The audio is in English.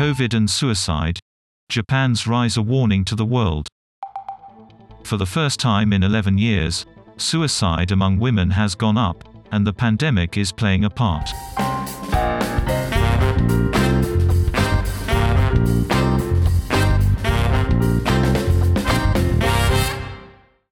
COVID and suicide. Japan's rise a warning to the world. For the first time in 11 years, suicide among women has gone up, and the pandemic is playing a part.